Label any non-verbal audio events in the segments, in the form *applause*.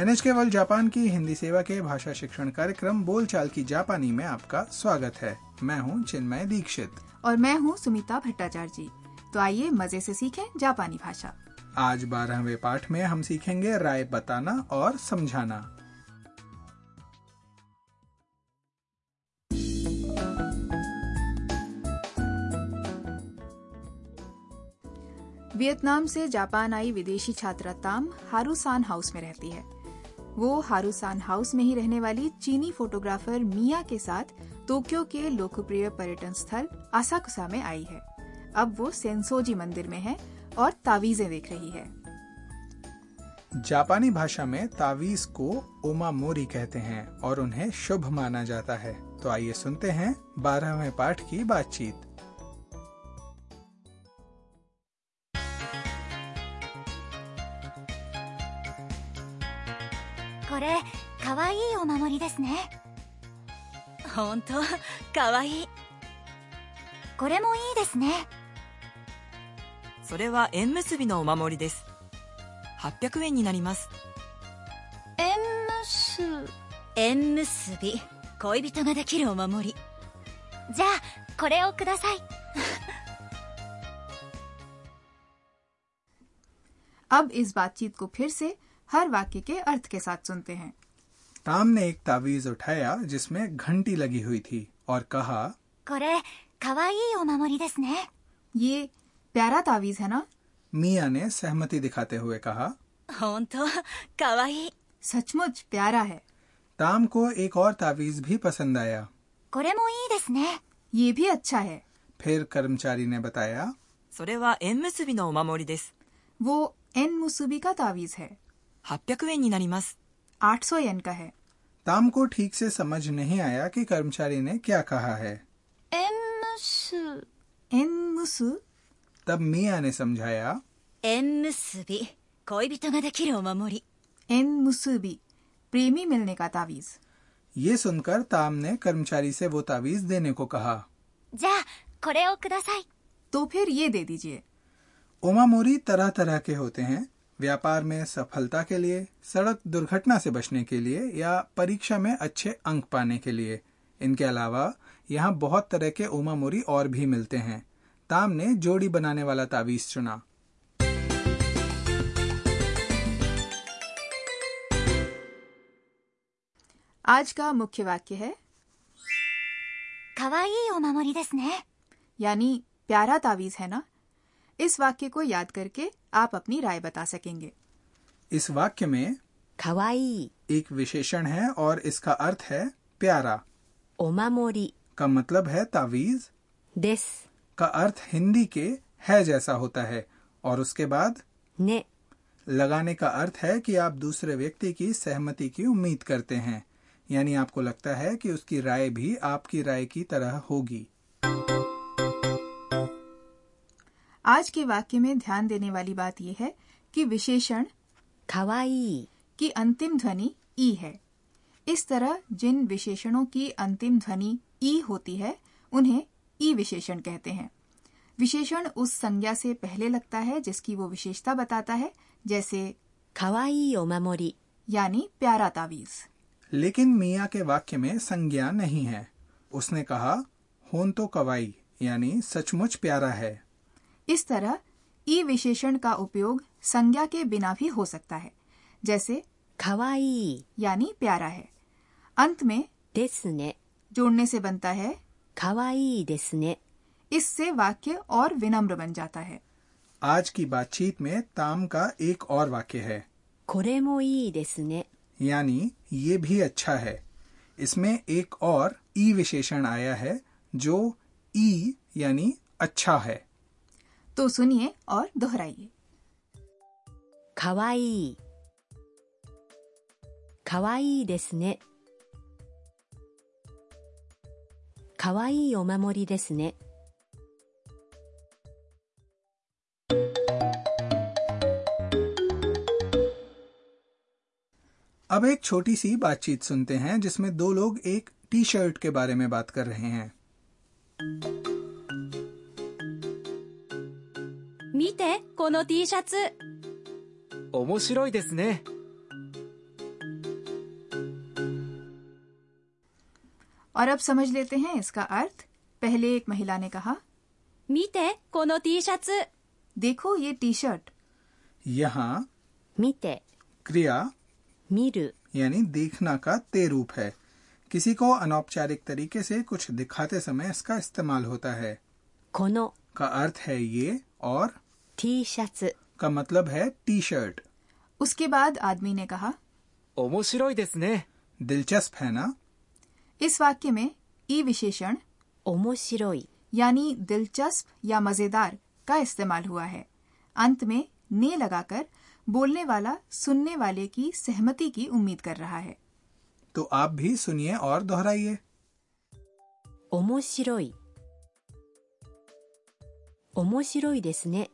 NHK world Japan की हिंदी सेवा के भाषा शिक्षण कार्यक्रम बोलचाल की जापानी में आपका स्वागत है। मैं हूँ चिन्मय दीक्षित। और मैं हूँ सुमिता भट्टाचार्य। जी तो आइए मज़े से सीखें जापानी भाषा। आज बारहवें पाठ में हम सीखेंगे राय बताना और समझाना। वियतनाम से जापान आई विदेशी छात्रा ताम हारूसान हाउस में रहती है। वो हारूसान हाउस में ही रहने वाली चीनी फोटोग्राफर मिया के साथ टोक्यो के लोकप्रिय पर्यटन स्थल आसाकुसा में आई है। अब वो सेंसोजी मंदिर में है और तावीजें देख रही है। जापानी भाषा में तावीज को ओमा मोरी कहते हैं और उन्हें शुभ माना जाता है। तो आइए सुनते हैं बारहवें पाठ की बातचीत। ほんとかわいいこれもいいですねそれは縁結びのお守りです800円になります縁結縁結び恋人ができるお守りじゃあこれをください *laughs* अब इस बातचीत को फिर से हर वाक्य के अर्थ के साथ सुनते हैं ताम ने एक तावीज उठाया जिसमें घंटी लगी हुई थी और कहा これかわいいお守りですね ये प्यारा तावीज है ना मिया ने सहमति दिखाते हुए कहा ほんとかわいい सचमुच प्यारा है ताम को एक और तावीज भी पसंद आया これもいいですね ये भी अच्छा है फिर कर्मचारी ने बताया それは縁結びのお守りです वो एन मुसुबी का तावीज है 800円になります 800 एन का है। ताम को ठीक से समझ नहीं आया कि कर्मचारी ने क्या कहा है। एन तब मिया ने समझाया एन मुसुबी कोई का तो देखिर ओमामोरी एन मुसुबी प्रेमी मिलने का तावीज। ये सुनकर ताम ने कर्मचारी से वो तावीज देने को कहा। जा तो फिर ये दे दीजिए। ओमा मोरी तरह तरह के होते हैं। व्यापार में सफलता के लिए सड़क दुर्घटना से बचने के लिए या परीक्षा में अच्छे अंक पाने के लिए। इनके अलावा यहाँ बहुत तरह के उमामोरी और भी मिलते हैं। ताम ने जोड़ी बनाने वाला तावीज चुना। आज का मुख्य वाक्य है यानी प्यारा तावीज है ना? इस वाक्य को याद करके आप अपनी राय बता सकेंगे। इस वाक्य में खवाई एक विशेषण है और इसका अर्थ है प्यारा। ओमामोरी। का मतलब है तावीज। दिस। का अर्थ हिंदी के है जैसा होता है और उसके बाद ने। लगाने का अर्थ है कि आप दूसरे व्यक्ति की सहमति की उम्मीद करते हैं। यानी आपको लगता है कि उसकी राय भी आपकी राय की तरह होगी। आज के वाक्य में ध्यान देने वाली बात यह है कि विशेषण खवाई की अंतिम ध्वनि ई है। इस तरह जिन विशेषणों की अंतिम ध्वनि ई होती है उन्हें ई विशेषण कहते हैं। विशेषण उस संज्ञा से पहले लगता है जिसकी वो विशेषता बताता है जैसे खवाई मेमोरी। यानी प्यारा तावीज। लेकिन मिया के वाक्य में संज्ञा नहीं है। उसने कहा होन तो कवाई यानी सचमुच प्यारा है। इस तरह ई विशेषण का उपयोग संज्ञा के बिना भी हो सकता है जैसे खवाई। यानी प्यारा है। अंत में देसने। जोड़ने से बनता है खवाई देसने। इससे वाक्य और विनम्र बन जाता है। आज की बातचीत में ताम का एक और वाक्य है। खुरे मोई देसने। यानी ये भी अच्छा है। इसमें एक और ई विशेषण आया है जो ई यानी अच्छा है। तो सुनिए और दोहराइए かわいいかわいいですねかわいいお守りですね अब एक छोटी सी बातचीत सुनते हैं जिसमें दो लोग एक टी शर्ट के बारे में बात कर रहे हैं 見て、この T シャツ。面白いですね。और अब समझ लेते हैं इसका अर्थ। पहले एक महिला ने कहा मीते कोनो टी शर्ट देखो ये टी शर्ट यहाँ मीते क्रिया मीरु यानी देखना का ते रूप है। किसी को अनौपचारिक तरीके से कुछ दिखाते समय इसका इस्तेमाल होता है कोनो का अर्थ है ये और T シャツ。 का मतलब है टी शर्ट उसके बाद आदमी ने कहा 面白いですね दिलचस्प है ना इस वाक्य में ई विशेषण 面白い。 यानी दिलचस्प या मजेदार का इस्तेमाल हुआ है अंत में ने लगाकर बोलने वाला सुनने वाले की सहमति की उम्मीद कर रहा है तो आप भी सुनिए और दोहराइए 面白い。面白いですね。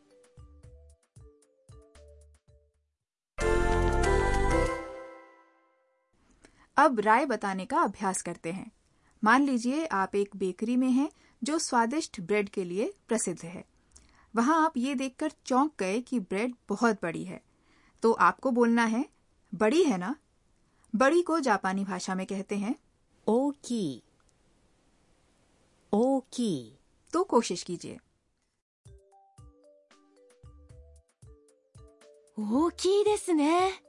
अब राय बताने का अभ्यास करते हैं मान लीजिए आप एक बेकरी में हैं जो स्वादिष्ट ब्रेड के लिए प्रसिद्ध है वहां आप ये देखकर चौंक गए कि ब्रेड बहुत बड़ी है तो आपको बोलना है बड़ी है ना बड़ी को जापानी भाषा में कहते हैं 大きい。大きい。 तो कोशिश कीजिए 大きいですね。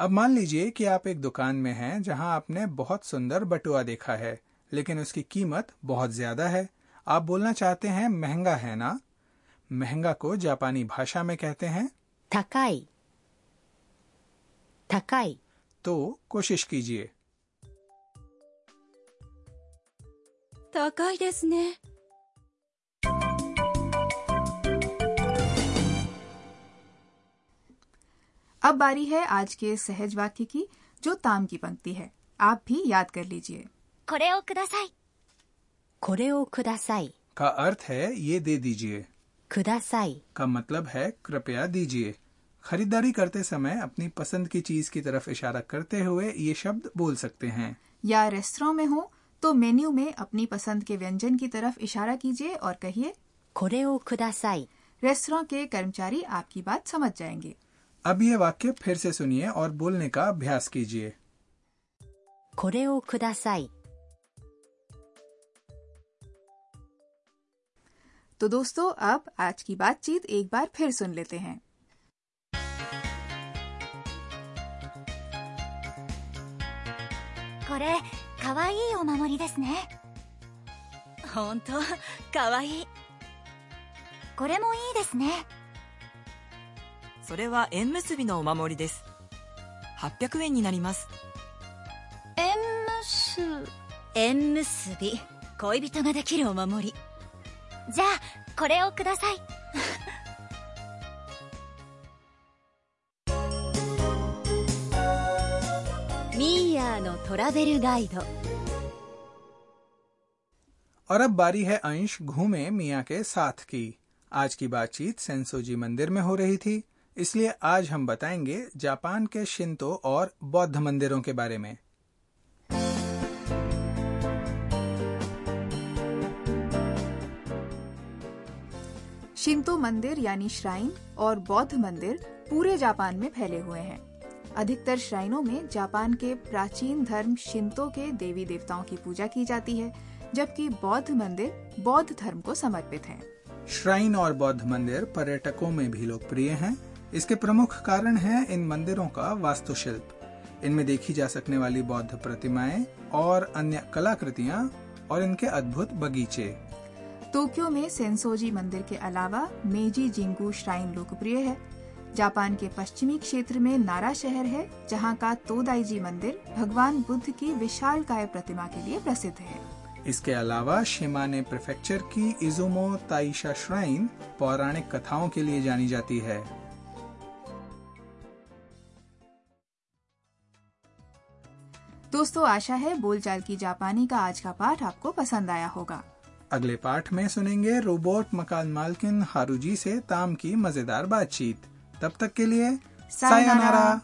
अब मान लीजिए कि आप एक दुकान में हैं जहाँ आपने बहुत सुंदर बटुआ देखा है लेकिन उसकी कीमत बहुत ज़्यादा है। आप बोलना चाहते हैं महँगा है ना? महँगा को जापानी भाषा में कहते हैं। थकाई थकाई तो कोशिश कीजिए। अब बारी है आज के सहज वाक्य की जो ताम की पंक्ति है आप भी याद कर लीजिए これをください。これをください。 का अर्थ है ये दे दीजिए ください。 का मतलब है कृपया दीजिए खरीदारी करते समय अपनी पसंद की चीज की तरफ इशारा करते हुए ये शब्द बोल सकते हैं या रेस्टोरेंट में हो तो मेन्यू में अपनी पसंद के व्यंजन की तरफ इशारा कीजिए और कहिए これをください。 रेस्टोरेंट के कर्मचारी आपकी बात समझ जाएंगे अब ये वाक्य फिर से सुनिए और बोलने का अभ्यास कीजिए これをください。 तो दोस्तों अब आज की बातचीत एक बार फिर सुन लेते हैं これ、かわいいお守りですね。ほんと、かわいい。これもいいですね。 それは縁結びのお守りです800円になります縁結縁結び恋人ができるお守りじゃあこれをください*laughs* ミーヤーのトラベルガイド और अब बारी है अंश घूमे मिया के साथ की आज की बातचीत सेंसोजी मंदिर में हो रही थी इसलिए आज हम बताएँगे जापान के शिंतो और बौद्ध मंदिरों के बारे में। शिंतो मंदिर यानी श्राइन और बौद्ध मंदिर पूरे जापान में फैले हुए हैं। अधिकतर श्राइनों में जापान के प्राचीन धर्म शिंतो के देवी देवताओं की पूजा की जाती है जबकि बौद्ध मंदिर बौद्ध धर्म को समर्पित हैं। श्राइन और बौद्ध मंदिर पर्यटकों में भी लोकप्रिय हैं। इसके प्रमुख कारण है इन मंदिरों का वास्तुशिल्प। इनमें देखी जा सकने वाली बौद्ध प्रतिमाएँ और अन्य कलाकृतियाँ और इनके अद्भुत बगीचे। टोक्यो में सेंसोजी मंदिर के अलावा मेजी जिंगू श्राइन लोकप्रिय है। जापान के पश्चिमी क्षेत्र में नारा शहर है जहाँ का तोदाईजी मंदिर भगवान बुद्ध की विशाल काय प्रतिमा के लिए प्रसिद्ध है। इसके अलावा शिमाने प्रेफेक्चर की इजुमो ताइशा श्राइन पौराणिक कथाओं के लिए जानी जाती है। दोस्तों आशा है बोलचाल की जापानी का आज का पाठ आपको पसंद आया होगा। अगले पाठ में सुनेंगे रोबोट मकान मालकिन हारूजी से ताम की मज़ेदार बातचीत। तब तक के लिए सायनारा। सायोनारा।